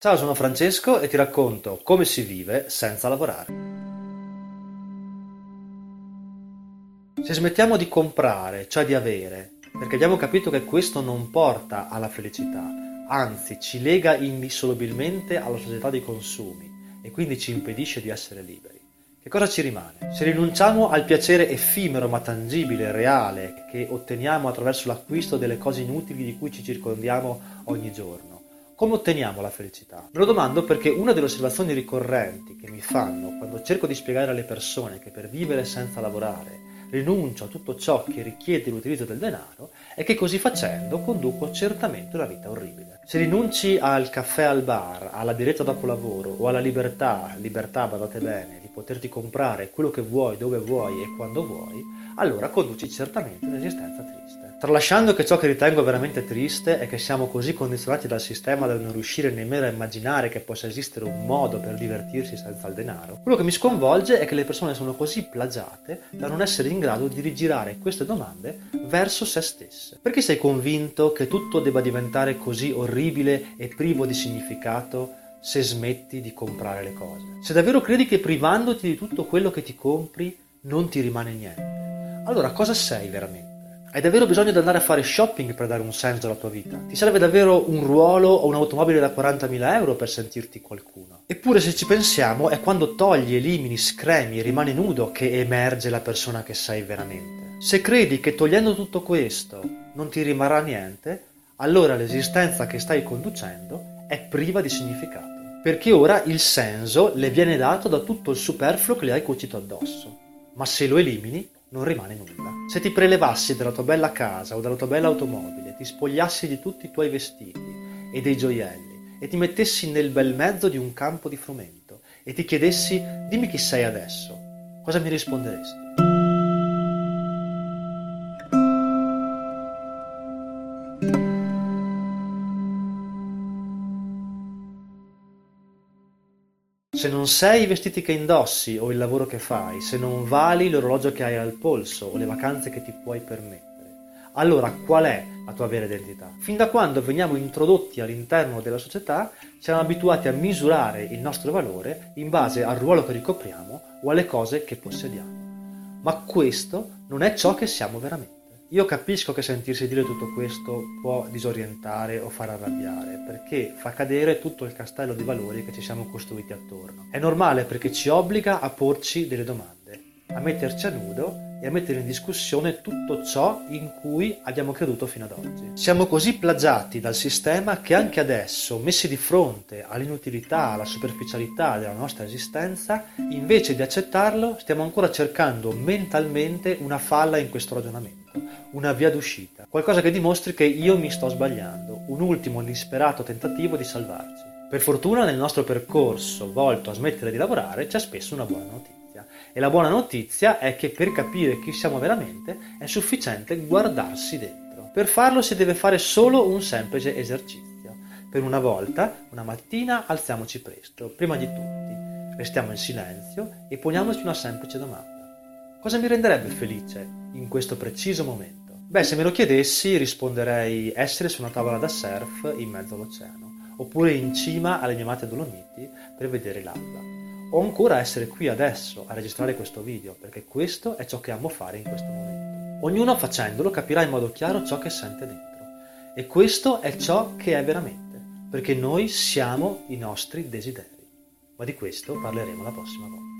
Ciao, sono Francesco e ti racconto come si vive senza lavorare. Se smettiamo di comprare, cioè di avere, perché abbiamo capito che questo non porta alla felicità, anzi ci lega indissolubilmente alla società dei consumi e quindi ci impedisce di essere liberi, che cosa ci rimane? Se rinunciamo al piacere effimero ma tangibile, reale, che otteniamo attraverso l'acquisto delle cose inutili di cui ci circondiamo ogni giorno, come otteniamo la felicità? Me lo domando perché una delle osservazioni ricorrenti che mi fanno quando cerco di spiegare alle persone che per vivere senza lavorare rinuncio a tutto ciò che richiede l'utilizzo del denaro è che così facendo conduco certamente una vita orribile. Se rinunci al caffè al bar, alla diretta dopo lavoro o alla libertà, libertà badate bene, poterti comprare quello che vuoi, dove vuoi e quando vuoi, allora conduci certamente un'esistenza triste. Tralasciando che ciò che ritengo veramente triste è che siamo così condizionati dal sistema da non riuscire nemmeno a immaginare che possa esistere un modo per divertirsi senza il denaro, quello che mi sconvolge è che le persone sono così plagiate da non essere in grado di rigirare queste domande verso se stesse. Perché sei convinto che tutto debba diventare così orribile e privo di significato se smetti di comprare le cose? Se davvero credi che privandoti di tutto quello che ti compri non ti rimane niente, allora cosa sei veramente? Hai davvero bisogno di andare a fare shopping per dare un senso alla tua vita? Ti serve davvero un ruolo o un'automobile da 40.000 euro per sentirti qualcuno? Eppure se ci pensiamo è quando togli, elimini, scremi, rimani nudo che emerge la persona che sei veramente. Se credi che togliendo tutto questo non ti rimarrà niente, allora l'esistenza che stai conducendo è priva di significato. Perché ora il senso le viene dato da tutto il superfluo che le hai cucito addosso. Ma se lo elimini, non rimane nulla. Se ti prelevassi dalla tua bella casa o dalla tua bella automobile, ti spogliassi di tutti i tuoi vestiti e dei gioielli e ti mettessi nel bel mezzo di un campo di frumento e ti chiedessi dimmi chi sei adesso, cosa mi risponderesti? Se non sei i vestiti che indossi o il lavoro che fai, se non vali l'orologio che hai al polso o le vacanze che ti puoi permettere, allora qual è la tua vera identità? Fin da quando veniamo introdotti all'interno della società, siamo abituati a misurare il nostro valore in base al ruolo che ricopriamo o alle cose che possediamo. Ma questo non è ciò che siamo veramente. Io capisco che sentirsi dire tutto questo può disorientare o far arrabbiare, perché fa cadere tutto il castello di valori che ci siamo costruiti attorno. È normale perché ci obbliga a porci delle domande, a metterci a nudo e a mettere in discussione tutto ciò in cui abbiamo creduto fino ad oggi. Siamo così plagiati dal sistema che anche adesso, messi di fronte all'inutilità, alla superficialità della nostra esistenza, invece di accettarlo, stiamo ancora cercando mentalmente una falla in questo ragionamento una via d'uscita, qualcosa che dimostri che io mi sto sbagliando, un ultimo disperato tentativo di salvarci. Per fortuna nel nostro percorso volto a smettere di lavorare c'è spesso una buona notizia. E la buona notizia è che per capire chi siamo veramente è sufficiente guardarsi dentro. Per farlo si deve fare solo un semplice esercizio. Per una volta, una mattina alziamoci presto, prima di tutti, restiamo in silenzio e poniamoci una semplice domanda. Cosa mi renderebbe felice in questo preciso momento? Beh, se me lo chiedessi risponderei essere su una tavola da surf in mezzo all'oceano, oppure in cima alle mie amate Dolomiti per vedere l'alba. O ancora essere qui adesso a registrare questo video, perché questo è ciò che amo fare in questo momento. Ognuno facendolo capirà in modo chiaro ciò che sente dentro. E questo è ciò che è veramente, perché noi siamo i nostri desideri. Ma di questo parleremo la prossima volta.